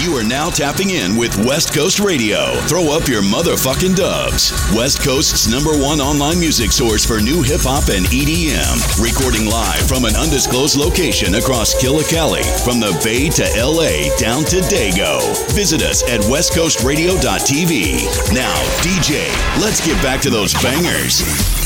You are now tapping in with West Coast Radio. Throw up your motherfucking dubs. West Coast's number one online music source for new hip hop and EDM. Recording live from an undisclosed location across Killicali, from the Bay to LA down to Dago. Visit us at westcoastradio.tv. Now, DJ, let's get back to those bangers.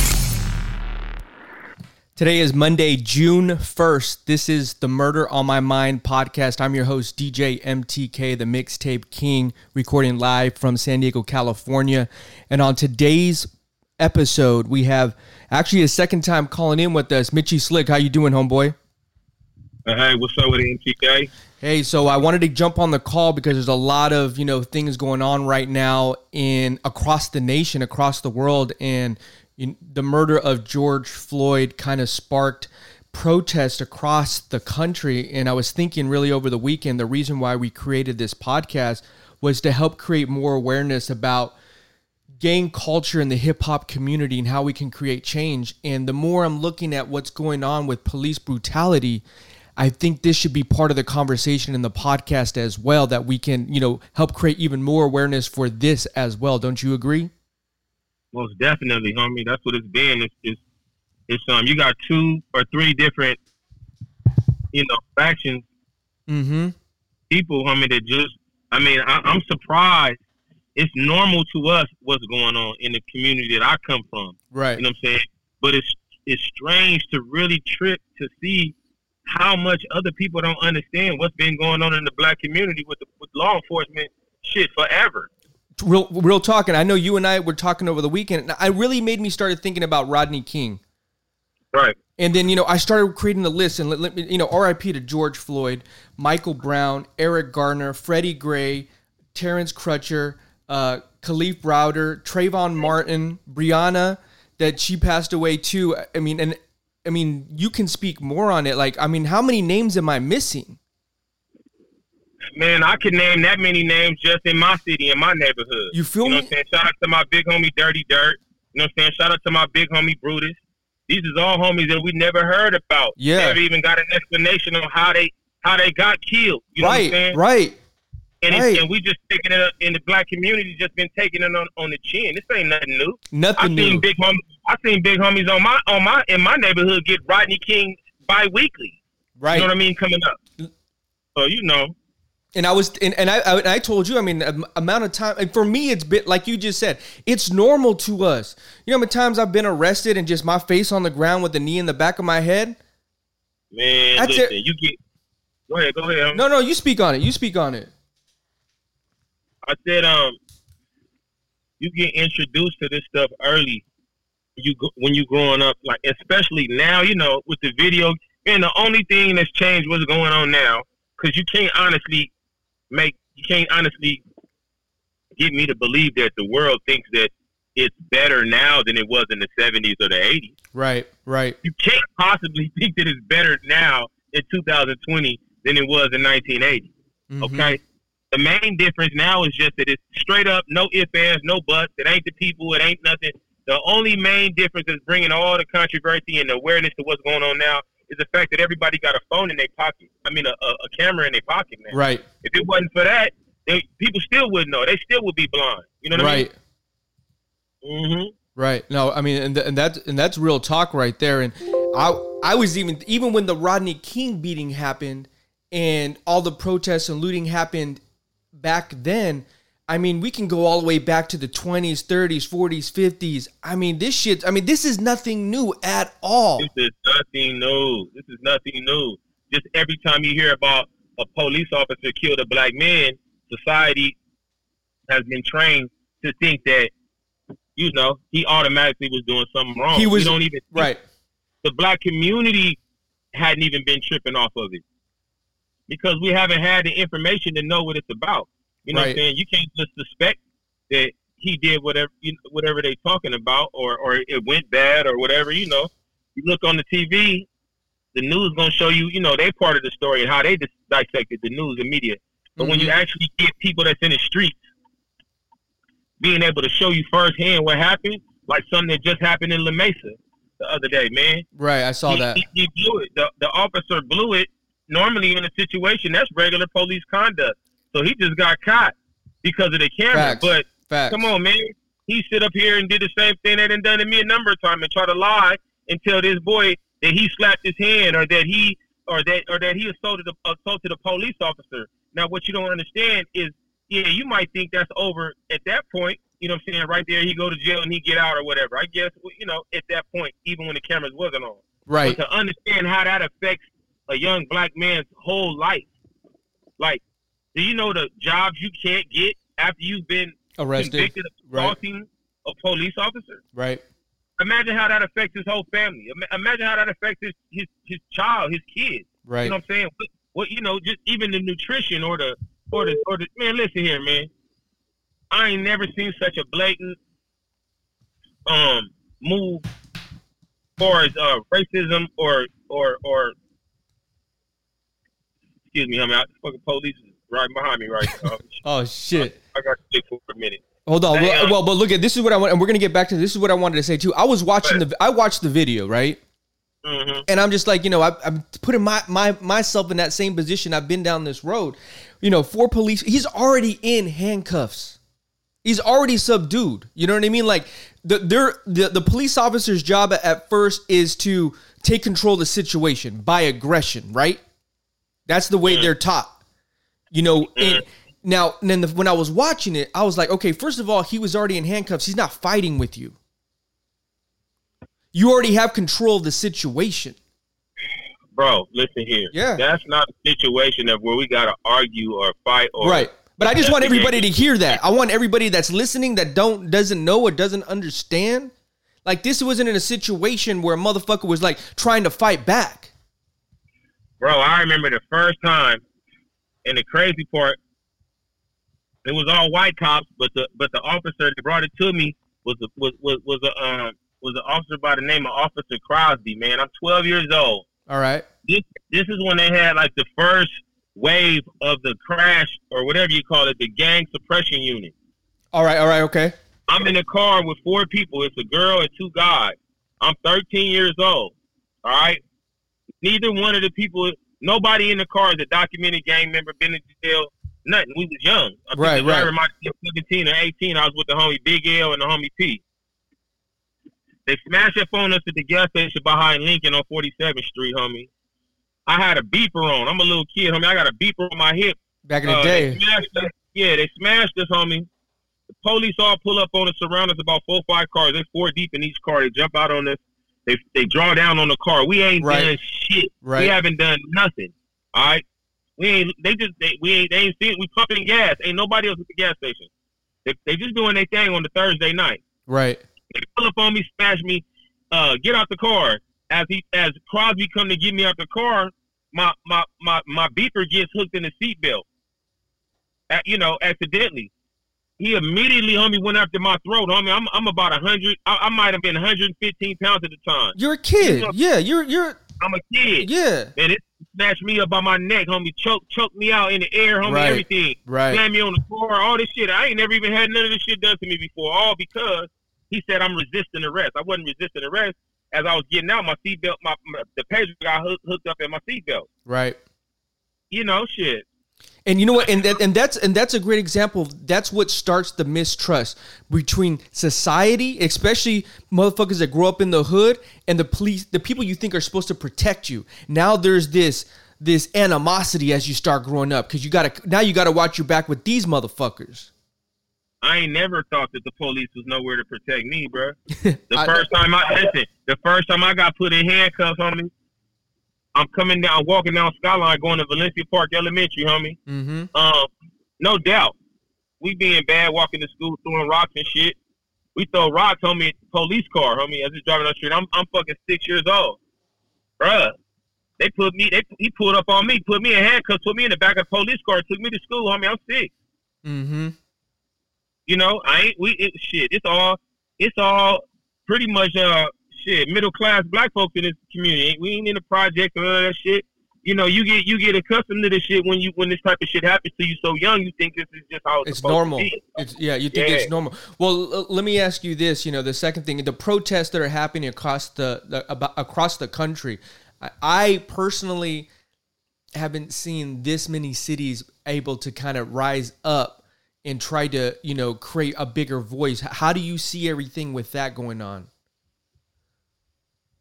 Today is Monday, June 1st. This is the Murder on My Mind podcast. I'm your host, DJ MTK, the Mixtape King, recording live from San Diego, California. And on today's episode, we have actually a second time calling in with us, Mitchy Slick. How you doing, homeboy? Uh, hey, what's up with MTK? Hey, so I wanted to jump on the call because there's a lot of, you know, things going on right now in across the nation, across the world and the murder of George Floyd kind of sparked protest across the country. And I was thinking really over the weekend, the reason why we created this podcast was to help create more awareness about gang culture in the hip hop community and how we can create change. And the more I'm looking at what's going on with police brutality, I think this should be part of the conversation in the podcast as well, that we can, you know, help create even more awareness for this as well. Don't you agree? Most definitely, homie. That's what it's been. It's, it's, it's um, you got two or three different, you know, factions. Mm-hmm. People, homie, that just, I mean, I, I'm surprised. It's normal to us what's going on in the community that I come from. Right. You know what I'm saying? But it's it's strange to really trip to see how much other people don't understand what's been going on in the black community with the, with law enforcement shit forever real real talking. I know you and I were talking over the weekend. And I really made me started thinking about Rodney King. Right. And then you know I started creating the list and let, let me you know R.I.P. to George Floyd, Michael Brown, Eric Garner, Freddie Gray, Terrence Crutcher, uh, Kalief Browder, Trayvon Martin, Breonna. that she passed away too. I mean, and I mean you can speak more on it. Like I mean, how many names am I missing? Man, I could name that many names just in my city, in my neighborhood. You feel you know me? What I'm saying? Shout out to my big homie Dirty Dirt. You know what I'm saying? Shout out to my big homie Brutus. These is all homies that we never heard about. Yeah. Never even got an explanation on how they how they got killed. You know right, what I'm saying? Right. And, right. and we just taking it up in the black community, just been taking it on, on the chin. This ain't nothing new. Nothing new. I new. seen big homies. I seen big homies on my on my in my neighborhood get Rodney King bi-weekly. Right. You know what I mean? Coming up. So you know and I was and, and I, I, I told you I mean amount of time for me it's been like you just said it's normal to us. You know how many times I've been arrested and just my face on the ground with the knee in the back of my head? Man That's listen it. you get go ahead go ahead no no you speak on it you speak on it. I said um you get introduced to this stuff early you when you growing up like especially now you know with the video and the only thing that's changed what's going on now because you can't honestly make you can't honestly get me to believe that the world thinks that it's better now than it was in the 70s or the 80s. Right, right. You can't possibly think that it's better now in 2020 than it was in 1980. Mm-hmm. Okay? The main difference now is just that it's straight up, no ifs, ands, no buts. It ain't the people, it ain't nothing. The only main difference is bringing all the controversy and the awareness to what's going on now is the fact that everybody got a phone in their pocket. I mean, a, a, a camera in their pocket man. Right. If it wasn't for that, they, people still wouldn't know. They still would be blind. You know what right. I mean? Mm-hmm. Right. No, I mean, and, th- and that's and that's real talk right there. And I I was even even when the Rodney King beating happened and all the protests and looting happened back then. I mean, we can go all the way back to the 20s, 30s, 40s, 50s. I mean, this shit, I mean, this is nothing new at all. This is nothing new. This is nothing new. Just every time you hear about a police officer killed a black man, society has been trained to think that, you know, he automatically was doing something wrong. He was, we don't even, right. The black community hadn't even been tripping off of it because we haven't had the information to know what it's about. You know right. what I'm saying? You can't just suspect that he did whatever you know, whatever they talking about, or or it went bad, or whatever. You know, you look on the TV, the news gonna show you. You know, they part of the story and how they dis- dissected the news and media. But mm-hmm. when you mm-hmm. actually get people that's in the streets being able to show you firsthand what happened, like something that just happened in La Mesa the other day, man. Right, I saw he, that. He, he blew it. The, the officer blew it. Normally, in a situation, that's regular police conduct So he just got caught because of the camera. Facts. But Facts. come on, man. He sit up here and did the same thing that done to me a number of times and try to lie and tell this boy that he slapped his hand or that he or that or that he assaulted a, assaulted a police officer. Now, what you don't understand is, yeah, you might think that's over at that point. You know what I'm saying? Right there, he go to jail and he get out or whatever. I guess you know at that point, even when the cameras wasn't on. Right. But to understand how that affects a young black man's whole life, like, do you know the jobs you can't get after you've been Arrested. convicted of Right. assaulting a police officer? Right. Imagine how that affects his whole family. Imagine how that affects his his, his child, his kids. Right. You know what I'm saying? What, what you know, just even the nutrition or the or the or the man. Listen here, man. I ain't never seen such a blatant um move far as uh, racism or or or excuse me, I mean, I, fucking police right behind me right now. Oh shit. I got to stick for a minute. Hold on. Well, well, but look at this is what I want, and we're gonna get back to this is what I wanted to say too. I was watching the, I watched the video, right? hmm and I'm just like, you know, I, I'm putting my, my myself in that same position. I've been down this road, you know, for police. He's already in handcuffs. He's already subdued. You know what I mean? Like the they're, the the police officer's job at, at first is to take control of the situation by aggression, right? That's the way they're taught. You know, and mm-hmm. now and then the, when I was watching it, I was like, okay, first of all, he was already in handcuffs. He's not fighting with you. You already have control of the situation. Bro, listen here. Yeah. That's not a situation of where we gotta argue or fight or right but i just want everybody to hear that i want everybody that's listening that don't doesn't know or doesn't understand like this wasn't in a situation where a motherfucker was like trying to fight back Bro, I remember the first time, and the crazy part, it was all white cops, but the but the officer that brought it to me was a, was was was a um was an officer by the name of Officer Crosby. Man, I'm 12 years old. all right This this is when they had like the first wave of the crash or whatever you call it, the gang suppression unit. all right all right okay I'm in a car with four people. It's a girl and two guys. I'm 13 years old. All right. Neither one of the people, nobody in the car is a documented gang member, been in jail, nothing. We was young. I Right, right. might be 17 or 18. I was with the homie Big L and the homie P. They smashed up on us at the gas station behind Lincoln on 47th Street, homie. I had a beeper on. I'm a little kid, homie. I got a beeper on my hip. back in the Uh, day They. Yeah, they smashed us, homie. The police all pull up on us, surround us about four, five cars. There's four deep in each car. They jump out on us. They they draw down on the car. We ain't Right. done shit. Right. We haven't done nothing. All right. We ain't. They just. They, we ain't. They ain't seen. We pumping gas. Ain't nobody else at the gas station. They, they just doing their thing on the Thursday night. right They pull up on me, smash me, uh, get out the car. As he as Crosby come to get me out the car, my my my, my beeper gets hooked in the seatbelt. You know, accidentally. He immediately, homie, went after my throat, homie. I'm I'm about a hundred. I, I might have been 115 pounds at the time. you're a kid yeah you're you're I'm a kid, yeah and it snatched me up by my neck, homie. Choke choked me out in the air, homie. Right. Everything right slammed me on the floor, all this shit. I ain't never even had none of this shit done to me before. All because he said I'm resisting arrest. I wasn't resisting arrest. As I was getting out, my seatbelt, my, my the pager got hook, hooked up in my seatbelt. right You know, shit. And you know what? And that, and that's and that's a great example. That's what starts the mistrust between society, especially motherfuckers that grow up in the hood, and the police, the people you think are supposed to protect you. Now there's this this animosity as you start growing up because you gotta now you gotta watch your back with these motherfuckers. I ain't never thought that the police was nowhere to protect me, bro. The I- first time I listen, the first time I got put in handcuffs, homie. I'm coming down, walking down Skyline, going to Valencia Park Elementary, homie. Mm-hmm. Um, no doubt. We being bad, walking to school, throwing rocks and shit. We throw rocks, homie, at the police car, homie, as he's driving down the street. I'm, I'm fucking six years old. Bruh. They put me, they, he pulled up on me, put me in handcuffs, put me in the back of the police car, took me to school, homie. I'm sick. Mm-hmm. You know, I ain't, we, it, shit, it's all, it's all pretty much, uh, shit, middle class black folks in this community. We ain't in the project or that shit. You know, you get you get accustomed to this shit when you when this type of shit happens to you so young. You think this is just how it's, It's normal. To be. It's yeah, you think Yeah. it's normal. Well, l- let me ask you this. You know, the second thing, the protests that are happening across the, the about, across the country. I, I personally, haven't seen this many cities able to kind of rise up and try to, you know, create a bigger voice. How do you see everything with that going on?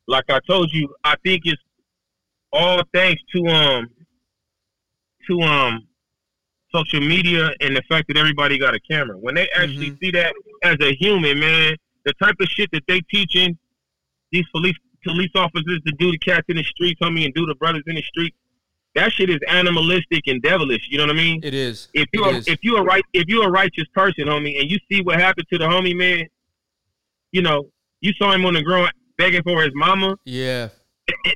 Like I told you, I think it's all thanks to um to um social media and the fact that everybody got a camera. When they actually mm-hmm. see that as a human, man, the type of shit that they teaching these police police officers to do the cats in the streets, homie, and do the brothers in the street, that shit is animalistic and devilish. You know what I mean? It is. If you are, if you are right if you're a righteous person, homie, and you see what happened to the homie man, you know, you saw him on the ground begging for his mama. Yeah.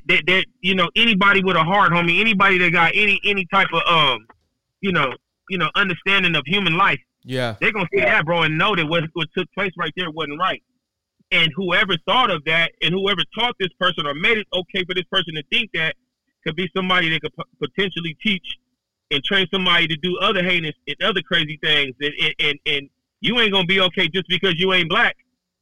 That, that, you know anybody with a heart, homie, anybody that got any any type of um, you know, you know, understanding of human life. Yeah. They're gonna see that, bro, and know that what what took place right there wasn't right. And whoever thought of that, and whoever taught this person or made it okay for this person to think that, could be somebody that could p- potentially teach and train somebody to do other heinous and other crazy things. And and, and, and you ain't gonna be okay just because you ain't black.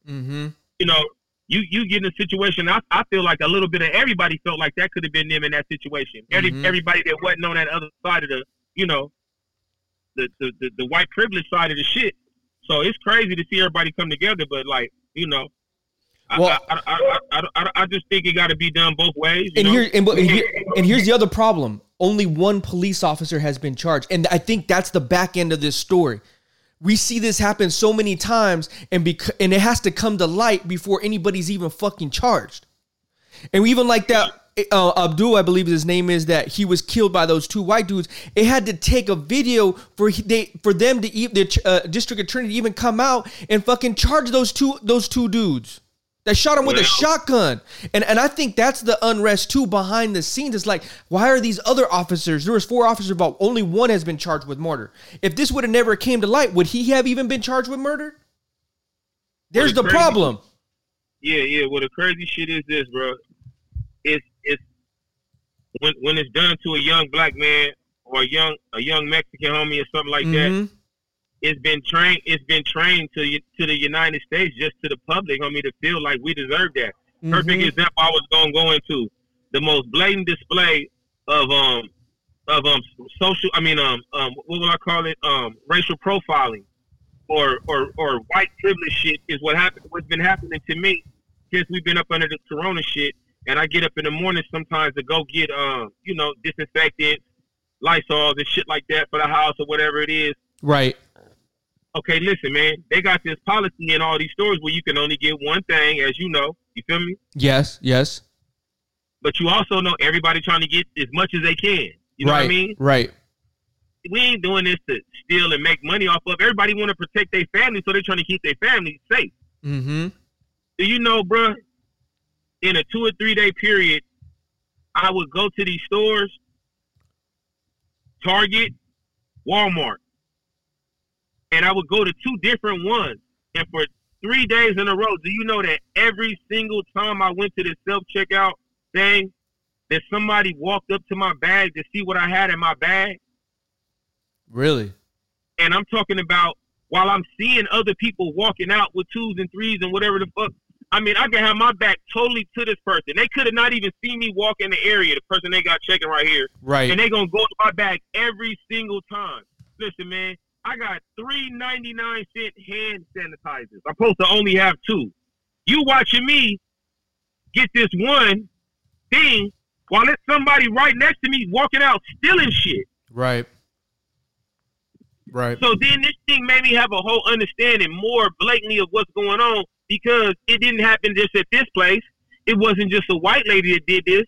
Mm-hmm. You know, you you get in a situation. I, I feel like a little bit of everybody felt like that could have been them in that situation. Every, mm-hmm. Everybody that wasn't on that other side of the, you know, the, the, the the white privilege side of the shit. So it's crazy to see everybody come together. But like, you know, well, I, I, I, I, I just think it got to be done both ways. and here, and, and, here, and here's the other problem: only one police officer has been charged, and I think that's the back end of this story. We see this happen so many times, and bec- and it has to come to light before anybody's even fucking charged. And even like that uh, Abdul, I believe his name is, that he was killed by those two white dudes. It had to take a video for they for them to even the uh, district attorney to even come out and fucking charge those two those two dudes that shot him with a shotgun. And and I think that's the unrest too behind the scenes. It's like, why are these other officers? There was four officers involved. Only one has been charged with murder. If this would have never came to light, would he have even been charged with murder? There's the, the crazy, problem. Yeah, yeah. Well, the crazy shit is this, bro. It's it's when when it's done to a young black man or a young a young Mexican homie or something like mm-hmm. that it's been trained it's been trained to to the United States just to the public I mean to feel like we deserve that. Mm-hmm. Perfect example I was gonna go into the most blatant display of um of um social I mean um um what will I call it um racial profiling or or or white privilege shit is what happened what's been happening to me since we've been up under the corona shit and I get up in the morning sometimes to go get um you know disinfectant Lysol and shit like that for the house or whatever it is right okay, listen, man, they got this policy in all these stores where you can only get one thing, as you know. You feel me? Yes, yes. But you also know everybody trying to get as much as they can. You know right, what I mean? Right. We ain't doing this to steal and make money off of. Everybody want to protect their family, so they're trying to keep their family safe. Mm-hmm. Do you know, bruh? In a two or three day period, I would go to these stores, Target, Walmart, and I would go to two different ones. And for three days in a row, do you know that every single time I went to the self checkout thing, that somebody walked up to my bag to see what I had in my bag? Really? And I'm talking about while I'm seeing other people walking out with twos and threes and whatever the fuck. I mean, I can have my back totally to this person. They could have not even seen me walk in the area, the person they got checking right here. Right. And they gonna go to my bag every single time. Listen, man, I got three 99 cent hand sanitizers. I'm supposed to only have two. You watching me get this one thing while it's somebody right next to me walking out stealing shit. Right. Right. So then this thing made me have a whole understanding more blatantly of what's going on because it didn't happen just at this place. It wasn't just a white lady that did this.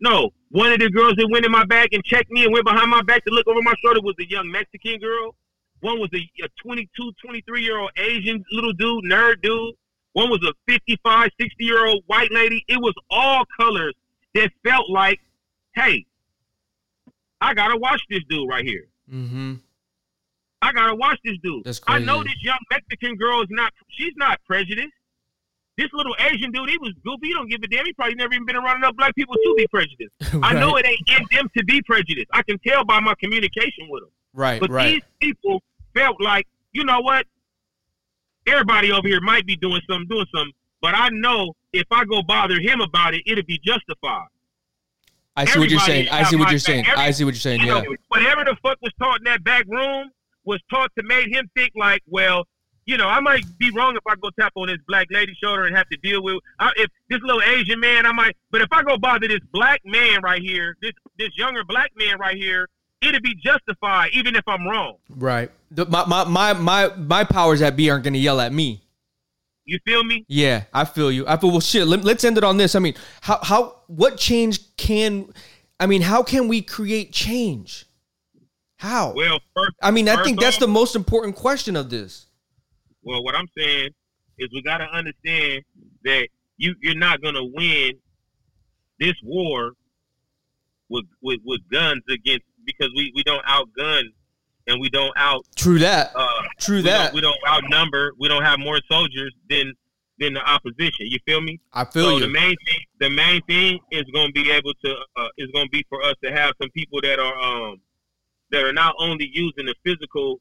No, one of the girls that went in my bag and checked me and went behind my back to look over my shoulder was a young Mexican girl. One was a, a 22, 23 year old Asian little dude, nerd dude. One was a 55, 60 year old white lady. It was all colors that felt like, hey, I gotta watch this dude right here. Mm-hmm. I gotta watch this dude. That's crazy. I know this young Mexican girl is not. She's not prejudiced. This little Asian dude, he was goofy. He don't give a damn. He probably never even been around enough black people to be prejudiced. right. I know it ain't in them to be prejudiced. I can tell by my communication with them. Right. But right. these people felt like, you know what? Everybody over here might be doing something, doing something, but I know if I go bother him about it, it'll be justified. I see what you're saying. I see what you're saying. Every, I see what you're saying. Yeah. Know, whatever the fuck was taught in that back room was taught to make him think like, well, you know, I might be wrong if I go tap on this black lady shoulder and have to deal with I, if this little Asian man. I might, but if I go bother this black man right here, this this younger black man right here, it'd be justified even if I'm wrong. Right. The, my, my my my my powers that be aren't going to yell at me. You feel me? Yeah, I feel you. I feel well. Shit. Let, let's end it on this. I mean, how how what change can? I mean, how can we create change? How? Well, first, I mean, I think that's the most important question of this. Well, what I'm saying is we got to understand that you you're not going to win this war with, with with guns against because we we don't outgun and we don't out. True that. Uh, True we that. Don't, we don't outnumber. We don't have more soldiers than than the opposition. You feel me? I feel so you. The main thing, the main thing is going to be able to uh, is going to be for us to have some people that are um that are not only using the physical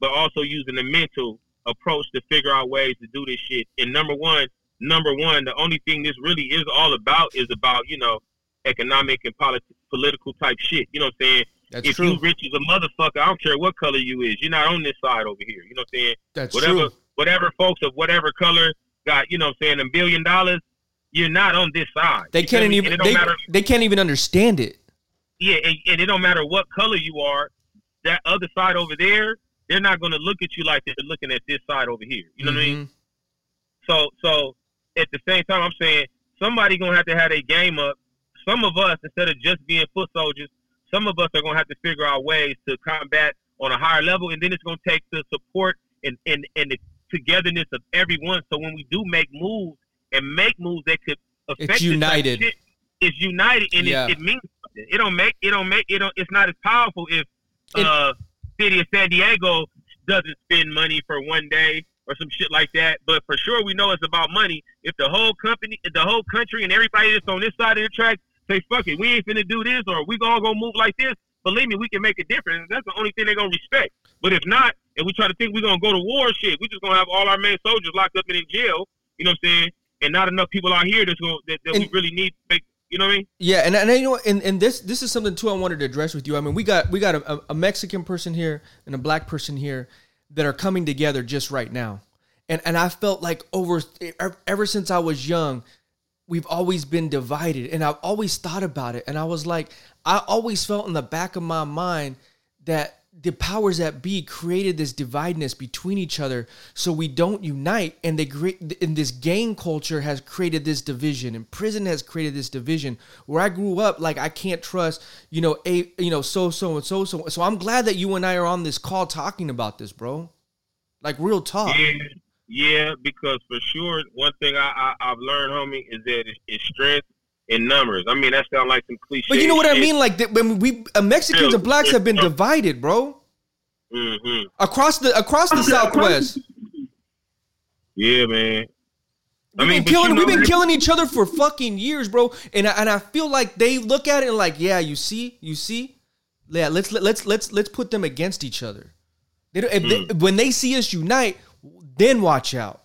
but also using the mental approach to figure out ways to do this shit. And number one, number one, the only thing this really is all about is about you know economic and polit- political type shit. You know what I'm saying? That's if true. you rich as a motherfucker, I don't care what color you is. You're not on this side over here. You know what I'm saying? That's whatever, true. Whatever folks of whatever color got, you know what I'm saying, a billion dollars, you're not on this side. They can't even they, matter, they can't even understand it. Yeah, and, and, it don't matter what color you are, that other side over there, they're not gonna look at you like they're looking at this side over here. You know mm-hmm. what I mean? Mm-hmm. So so at the same time I'm saying somebody gonna have to have a game up. Some of us, instead of just being foot soldiers, some of us are going to have to figure out ways to combat on a higher level, and then it's going to take the support and, and, and the togetherness of everyone. So when we do make moves and make moves that could affect it's united. Shit, it's united, and yeah. it, it, means something. It don't make it don't make it don't. It's not as powerful if it, uh, city of San Diego doesn't spend money for one day or some shit like that. But for sure, we know it's about money. If the whole company, the whole country, and everybody that's on this side of the track say, fuck it, we ain't finna do this or we all gonna go move like this, believe me, we can make a difference. That's the only thing they're gonna respect. But if not, and we try to think we're gonna go to war, shit, we just gonna have all our main soldiers locked up in jail. You know what I'm saying? And not enough people out here that's going that, that and, we really need. Make, you know what I mean? Yeah, and and you know, and, and this this is something too I wanted to address with you. I mean, we got we got a, a Mexican person here and a black person here that are coming together just right now, and and I felt like over ever since I was young, we've always been divided and I've always thought about it and I was like I always felt in the back of my mind that the powers that be created this dividedness between each other so we don't unite and they in this gang culture has created this division and prison has created this division. Where I grew up like I can't trust you know a you know so so and so so so I'm glad that you and I are on this call talking about this bro. Like real talk yeah because for sure, one thing I, I have learned, homie, is that it's, it's, strength in numbers. I mean, that sounds like some cliche. But you know what shit. I mean? Like that, when we uh, Mexicans and blacks have been divided, bro. Mm-hmm. Across the across the Southwest. Yeah, man. I we've mean, been killing, you know, we've been killing each other for fucking years, bro. And I, and I feel like they look at it and like, yeah, you see, you see, yeah, let's let's let's let's put them against each other. They, mm. they, when they see us unite, then watch out.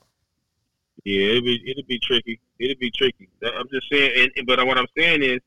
Yeah, it'd be it'd be tricky. It'd be tricky. I'm just saying, and, but what I'm saying is,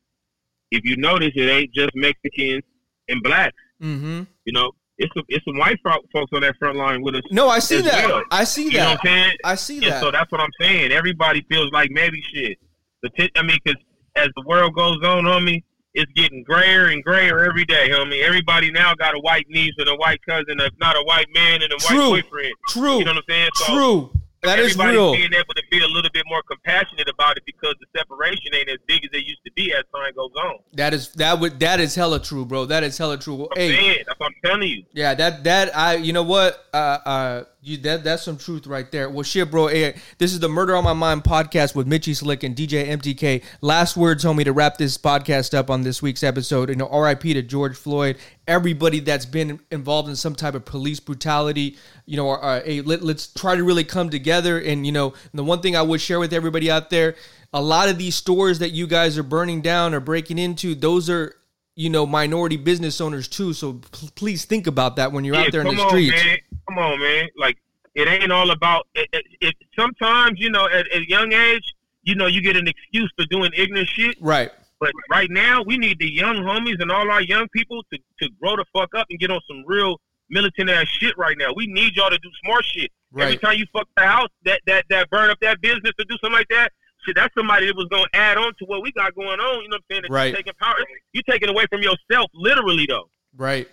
if you notice, it ain't just Mexicans and blacks. Mm-hmm. You know, it's some it's some white folks on that front line with us. No, I see that. Well. I see you that. Know what I'm saying? I see and that. So that's what I'm saying. Everybody feels like maybe shit. The t- I mean, because as the world goes on, homie, it's getting grayer and grayer every day, homie. Everybody now got a white niece and a white cousin, if not a white man and a True. white boyfriend. True. You know what I'm saying? So True. That is real. being able to be a little bit more compassionate about it because the separation ain't as big as it used to be as time goes on. That is that would that is hella true, bro. That is hella true. Hey, saying, that's what I'm telling you. Yeah, that that I you know what uh uh you that that's some truth right there. Well, shit, bro. Hey, this is the Murder on My Mind podcast with Mitchy Slick and DJ MTK. Last words, homie, to wrap this podcast up on this week's episode. You know, R.I.P. to George Floyd. Everybody that's been involved in some type of police brutality. You know, uh, hey, let, let's try to really come together. And you know, the one thing I would share with everybody out there, a lot of these stores that you guys are burning down or breaking into, those are you know minority business owners too. So please think about that when you're yeah, out there in the streets. Man. Come on, man. Like it ain't all about it. it, it sometimes you know at, at a young age, you know, you get an excuse for doing ignorant shit. Right. But right now, we need the young homies and all our young people to, to grow the fuck up and get on some real militant ass shit right now. We need y'all to do smart shit. Right. Every time you fuck the house, that that that burn up that business or do something like that, shit, that's somebody that was gonna add on to what we got going on. You know what I'm saying? That right. taking power. you're taking away from yourself, literally though. Right.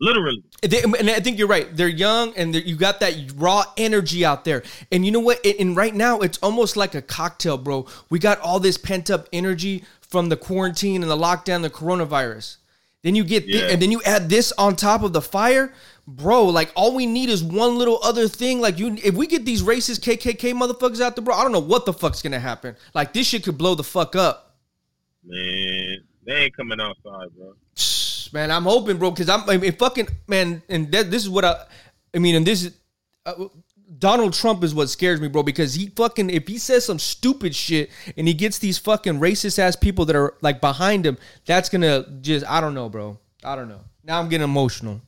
Literally. And I think you're right. They're young and they're, you got that raw energy out there. And you know what? And right now, it's almost like a cocktail, bro. We got all this pent up energy from the quarantine and the lockdown, the coronavirus. Then you get, yeah. th- and then you add this on top of the fire, bro. Like all we need is one little other thing. Like you, if we get these racist KKK motherfuckers out there, bro, I don't know what the fuck's gonna happen. Like this shit could blow the fuck up. Man, they ain't coming outside, bro. Man, I'm hoping, bro, because I'm I mean, fucking man, and that, this is what I, I mean, and this is. Uh, Donald Trump is what scares me, bro, because he fucking if he says some stupid shit and he gets these fucking racist ass people that are like behind him, that's gonna just I don't know, bro. I don't know. Now I'm getting emotional.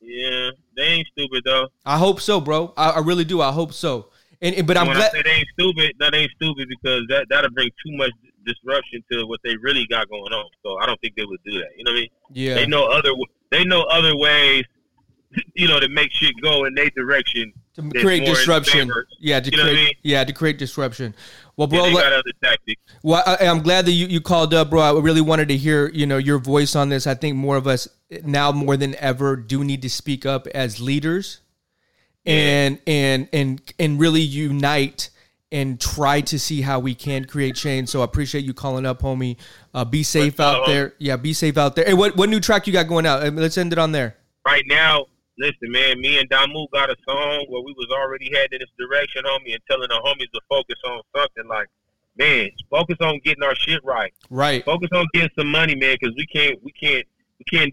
Yeah, they ain't stupid though. I hope so, bro. I, I really do. I hope so. And, and but I'm glad they ain't stupid. That ain't stupid because that that'll bring too much disruption to what they really got going on. So I don't think they would do that. You know what I mean? Yeah. They know other they know other ways, you know, to make shit go in their direction to create disruption. Yeah, to you create, I mean? yeah, to create disruption. Well, bro, yeah, got other tactics. Well, I, am glad that you, you called up, bro. I really wanted to hear you know your voice on this. I think more of us now more than ever do need to speak up as leaders, yeah. and and and and really unite and try to see how we can create change. So I appreciate you calling up, homie. Uh, be safe out there. Yeah, be safe out there. Hey, what what new track you got going out? Let's end it on there. Right now, listen, man, me and Damu got a song where we was already heading in this direction, homie, and telling the homies to focus on something like, man, focus on getting our shit right. Right. Focus on getting some money, man, because we can't, we can't, we can't do